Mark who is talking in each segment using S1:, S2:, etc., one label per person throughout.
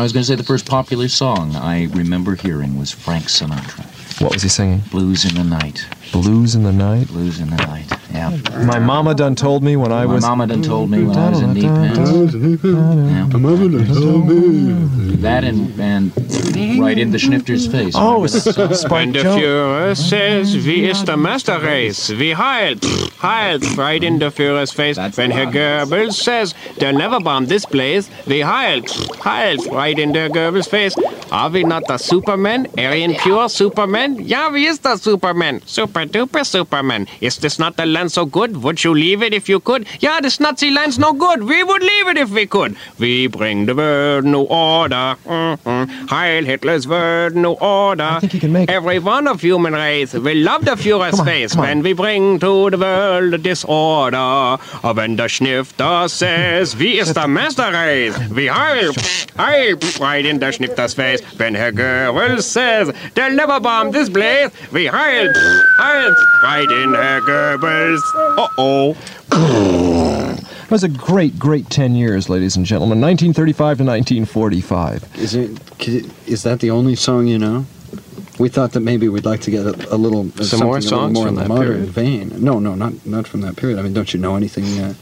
S1: I was going to say the first popular song I remember hearing was Frank Sinatra.
S2: What was he singing?
S1: Blues in the Night.
S2: Blues in the night.
S1: Blues in the Night. Yeah.
S2: My mama done told me when I was...
S1: My
S2: was.
S1: mama done told me when I was in knee pants. Yeah. That and, and right in the Schnifter's face.
S2: Oh,
S1: Remember that?
S2: S- Spike
S3: When the Führer says, wie ist der Masterrace? Wie heilt? Heilt, right in the Führer's face.
S1: That's
S3: when Herr. Goebbels says, they'll never bomb this place. Wie heilt? Heilt, right in der Goebbels face. Are we not the Superman? Aryan pure Superman? Ja, wie ist das Superman? Super duper Superman. Is this not the land so good? Would you leave it if you could? Ja, this Nazi land's no good. We would leave it if we could. We bring the world new order. Mm-hmm. Heil Hitler's world new order.
S2: I think he can make.
S3: Every one of human race will love the
S2: Come on,
S3: face
S2: come on.
S3: when we bring to the world disorder. When the Schnifter says, we wie ist der Masterrace? Wie heil, heil, right in the Schnifter's face. When Herr Goebbels says, they'll never bomb this place. Wie heil, heil, right in Herr Goebbels. Uh-oh.
S2: It was a great, great 10 years, ladies and gentlemen. 1935 to 1945.
S4: Is it- Is that the only song you know? We thought that maybe we'd like to get a, a little uh,
S3: Some more
S4: something a little
S3: songs
S4: more
S3: from
S4: in the
S3: that
S4: modern
S3: period.
S4: vein. No, no, not not from that period. I mean, don't you know anything? Uh,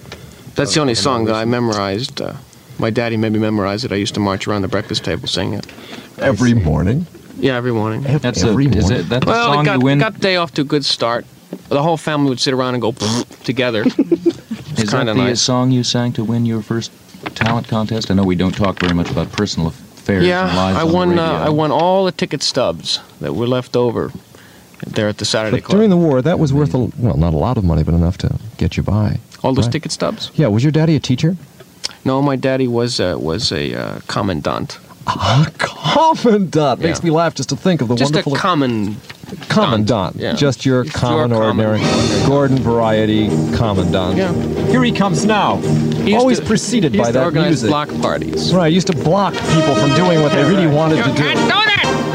S3: That's the only song that I memorized. Uh, my daddy made me memorize it. I used to march around the breakfast table singing it.
S2: Every morning.
S3: Yeah, every morning.
S1: That's a,
S2: every
S1: is
S2: morning.
S1: it, that the
S3: Well,
S1: song
S3: it got,
S1: you win?
S3: got the day off to a good start. The whole family would sit around and go together.
S1: is that the
S3: nice.
S1: song you sang to win your first talent contest? I know we don't talk very much about personal affairs
S3: yeah,
S1: and lives
S3: I
S1: on the
S3: won.
S1: radio.
S3: Uh, I won all the ticket stubs that were left over there at the Saturday
S2: But
S3: Club.
S2: during the war, that was worth, a, well, not a lot of money, but enough to get you by.
S3: all those
S2: Right.
S3: ticket stubs?
S2: Yeah, was your daddy a teacher?
S3: No, my daddy was uh, was a uh, commandant.
S2: A commandant. Makes
S3: Yeah.
S2: me laugh just to think of the
S3: Just a
S2: wonderful
S3: common.
S2: commandant.
S3: Yeah.
S2: Just your
S3: Just
S2: common,
S3: common
S2: ordinary,
S3: ordinary.
S2: Gordon variety commandant.
S3: Yeah.
S2: Here he comes now.
S3: He
S2: Always
S3: to-
S2: preceded by
S3: to
S2: that music.
S3: block parties.
S2: Right, used to block people from doing what they really wanted to do.
S3: do that.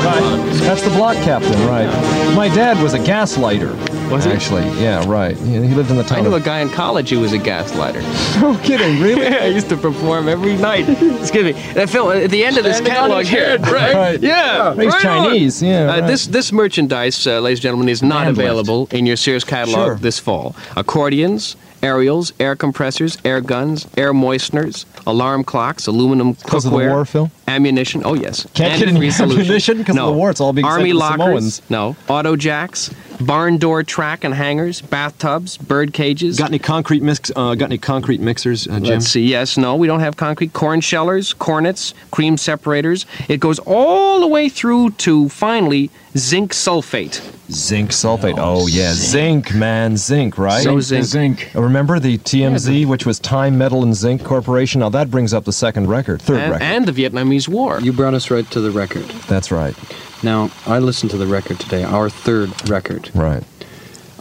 S2: Right. That's the block captain, right. My dad was a gaslighter.
S3: Was he?
S2: Actually, yeah, right. He he lived in the
S3: I
S2: town
S3: knew a guy in college who was a gaslighter.
S2: No kidding, really?
S3: yeah, I used to perform every night. Excuse me. That film at the end of this
S4: Standing
S3: catalog
S4: his
S3: here, right?
S2: right.
S3: Yeah,
S2: He's
S3: right on.
S2: Chinese, yeah.
S3: Uh,
S2: right.
S3: This this merchandise, uh, ladies and gentlemen, is not
S2: Man lift.
S3: available in your Sears catalog
S2: Sure.
S3: this fall. Accordions, aerials, air compressors, air guns, air moisteners, alarm clocks, aluminum
S2: Because of the
S3: cookware,
S2: war, Phil?
S3: ammunition. Oh yes,
S2: Can't
S3: and
S2: get any
S3: free solution.
S2: ammunition 'cause of the war. It's all being sent
S3: Army
S2: to
S3: lockers.
S2: Samoans.
S3: No, auto jacks, barn door track and hangers, bathtubs, bird cages.
S2: Got any concrete mix? Uh, got any concrete mixers, uh, Jim?
S3: Let's see. Yes, no, we don't have concrete. Corn shellers, cornets, cream separators. It goes all the way through to finally zinc sulfate.
S2: Zinc sulfate. Oh, yeah, zinc, man, zinc, right?
S3: So zinc.
S2: Uh, Remember the TMZ, which was Time Metal and Zinc Corporation? Now that brings up the second record, third
S3: And,
S2: record.
S3: and the Vietnamese War.
S4: you brought us right to the record.
S2: That's right,
S4: Now, I listened to the record today, our third record.
S2: Right.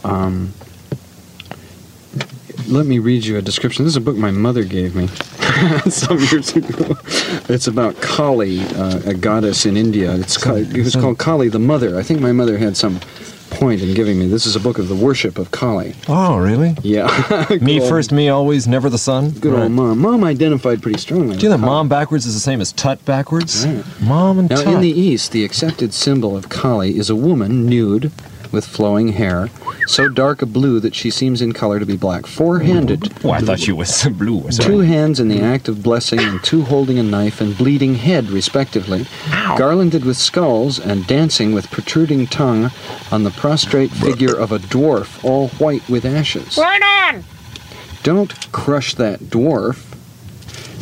S4: Um, let me read you a description. This is a book my mother gave me some years ago. It's about Kali, uh, a goddess in India. It's ca- it was called Kali the Mother. I think my mother had some point in giving me. This is a book of the worship of Kali.
S2: Oh, really?
S4: Yeah.
S2: Me
S4: old-
S2: first, me always, never the son.
S4: Good
S2: Right.
S4: old mom. Mom identified pretty strongly.
S2: Do you know that mom backwards is the same as tut backwards?
S4: Right.
S2: Mom and
S4: Now,
S2: tut.
S4: in the East, the accepted symbol of Kali is a woman nude with flowing hair, so dark a blue that she seems in color to be black, four-handed.
S2: oh, I thought you was blue.
S4: Two hands in the act of blessing, and two holding a knife and bleeding head, respectively, Ow. garlanded with skulls and dancing with protruding tongue on the prostrate figure of a dwarf, all white with ashes.
S3: Right on!
S4: Don't crush that dwarf.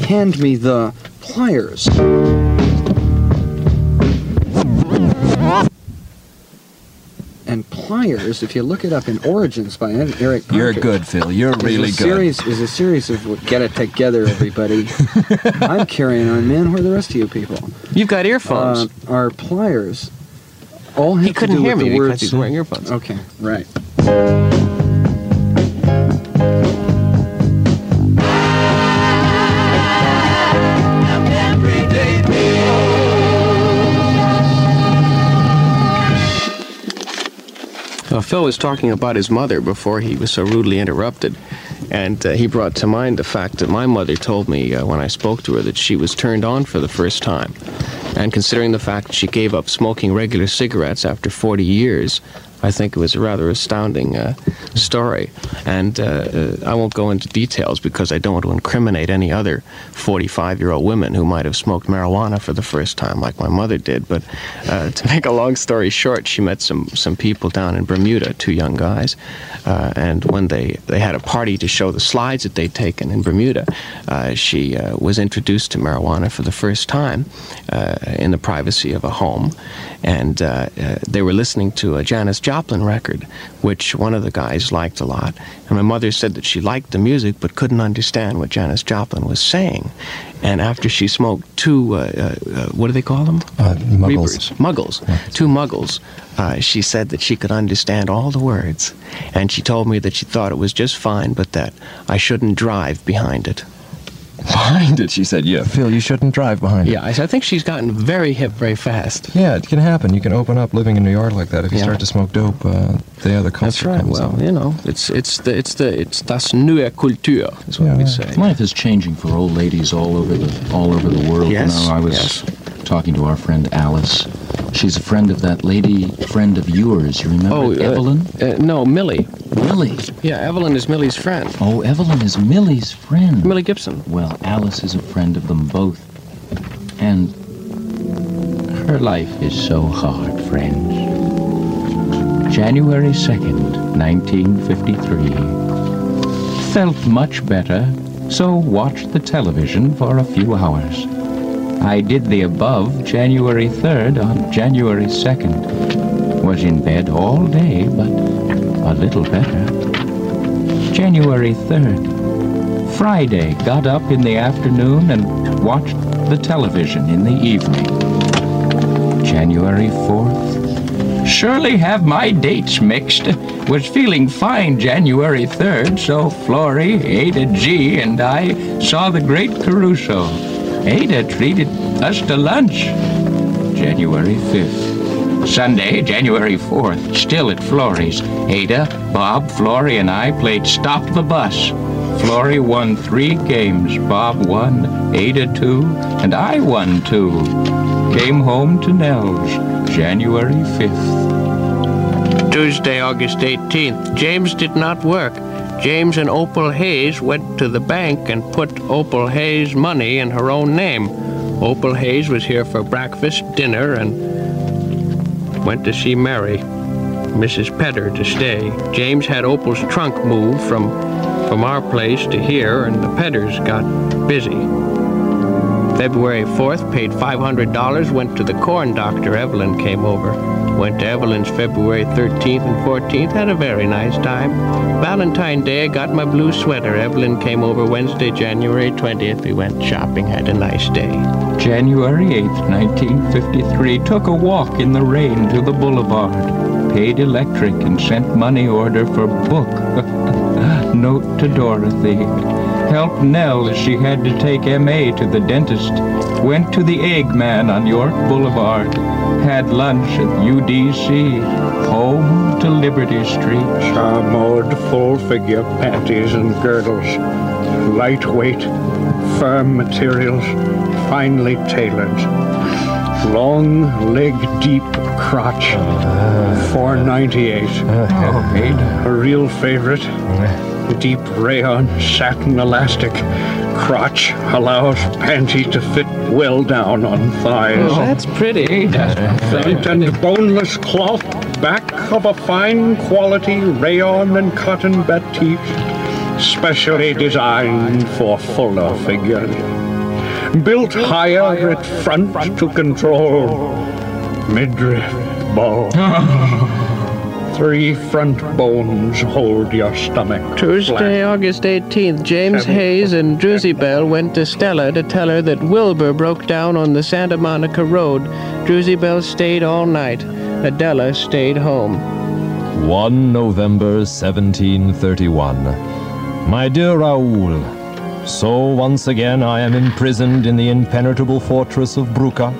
S4: Hand me the pliers. Pliers, if you look it up in Origins by Eric Parker,
S2: You're good, Phil. You're really
S4: a
S2: good.
S4: series, Is a series of get it together, everybody. I'm carrying on, man. Where are the rest of you people?
S3: You've got earphones.
S4: Uh, our pliers all have
S3: he couldn't
S4: to do
S3: hear
S4: with
S3: me
S4: the
S3: because
S4: words.
S3: he's wearing earphones.
S4: Okay, right.
S3: Phil was talking about his mother before he was so rudely interrupted. And uh, he brought to mind the fact that my mother told me uh, when I spoke to her that she was turned on for the first time. And considering the fact that she gave up smoking regular cigarettes after 40 years, I think it was a rather astounding uh, story. And uh, uh, I won't go into details because I don't want to incriminate any other 45 year old women who might have smoked marijuana for the first time, like my mother did. But uh, to make a long story short, she met some, some people down in Bermuda, two young guys. Uh, and when they, they had a party to show the slides that they'd taken in Bermuda, uh, she was introduced to marijuana for the first time in the privacy of a home. And they were listening to a Janis record, which one of the guys liked a lot. And my mother said that she liked the music but couldn't understand what Janis Joplin was saying. And after she smoked two, uh, uh, uh what do they call them?
S2: Uh, muggles. Reapers.
S3: Muggles. Two muggles. Uh, she said that she could understand all the words. And she told me that she thought it was just fine, but that I shouldn't drive behind it
S2: behind it. She said, "Yeah, Phil, you shouldn't drive behind
S3: yeah,
S2: it."
S3: Yeah, I think she's gotten very hip very fast.
S2: Yeah, it can happen. You can open up living in New York like that if you yeah. start to smoke dope. Uh, the other culture
S3: That's right.
S2: comes
S3: well,
S2: up.
S3: you know, it's it's the it's the it's das neue Kultur is what yeah. we say.
S1: Life is changing for old ladies all over the all over the world.
S3: Yes.
S1: You know, I was
S3: yes.
S1: talking to our friend Alice She's a friend of that lady friend of yours. You remember
S3: oh, uh,
S1: Evelyn?
S3: Uh, no, Millie.
S1: Millie.
S3: Yeah, Evelyn is Millie's friend.
S1: Oh, Evelyn is Millie's friend.
S3: Millie Gibson.
S1: Well, Alice is a friend of them both. And her life is so hard, friends. January 2nd, 1953. Felt much better, so watched the television for a few hours. I did the above January 3rd on January 2nd. Was in bed all day, but a little better. January 3rd. Friday, got up in the afternoon and watched the television in the evening. January 4th. Surely have my dates mixed. Was feeling fine January 3rd, so Florrie, Ada G, and I saw the great Caruso. Ada treated us to lunch. January 5th. Sunday, January 4th, still at Florrie's. Ada, Bob, Florrie, and I played Stop the Bus. Florrie won three games. Bob won, Ada two, and I won two. Came home to Nels, January 5th.
S3: Tuesday, August 18th. James did not work. James and Opal Hayes went to the bank and put Opal Hayes' money in her own name. Opal Hayes was here for breakfast, dinner, and went to see Mary, Mrs. Petter, to stay. James had Opal's trunk moved from, from our place to here, and the Petters got busy. February 4th, paid $500, went to the corn doctor. Evelyn came over. Went to Evelyn's February 13th and 14th, had a very nice time. Valentine Day, I got my blue sweater. Evelyn came over Wednesday, January 20th. We went shopping, had a nice day.
S1: January 8th, 1953, took a walk in the rain to the boulevard. Paid electric and sent money order for book. Note to Dorothy. Helped Nell as she had to take M.A. to the dentist. Went to the Eggman on York Boulevard had lunch at UDC, home to Liberty Street.
S5: Charmode full figure panties and girdles, lightweight, firm materials, finely tailored. Long leg deep crotch, 498. Oh, oh A real favorite. Deep rayon satin elastic crotch allows panties to fit well down on thighs.
S3: Oh, that's pretty.
S5: Front and boneless cloth, back of a fine quality rayon and cotton batik, specially designed for fuller figures. Built higher at front to control midriff bulge. Three front bones hold your stomach.
S3: Tuesday,
S5: flat.
S3: August 18th, James Seven. Hayes and Druzy Bell went to Stella to tell her that Wilbur broke down on the Santa Monica Road. Druzy Bell stayed all night. Adela stayed home.
S2: 1 November 1731. My dear Raoul, so once again I am imprisoned in the impenetrable fortress of Bruca,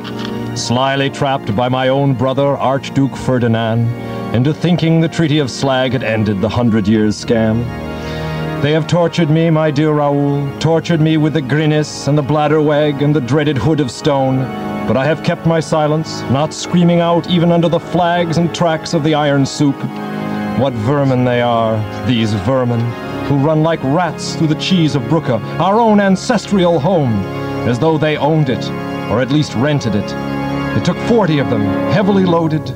S2: slyly trapped by my own brother, Archduke Ferdinand into thinking the Treaty of Slag had ended the Hundred Years' scam. They have tortured me, my dear Raoul, tortured me with the grinnis and the bladderweg and the dreaded hood of stone. But I have kept my silence, not screaming out even under the flags and tracks of the iron soup. What vermin they are, these vermin, who run like rats through the cheese of Brucke, our own ancestral home, as though they owned it, or at least rented it. It took 40 of them, heavily loaded,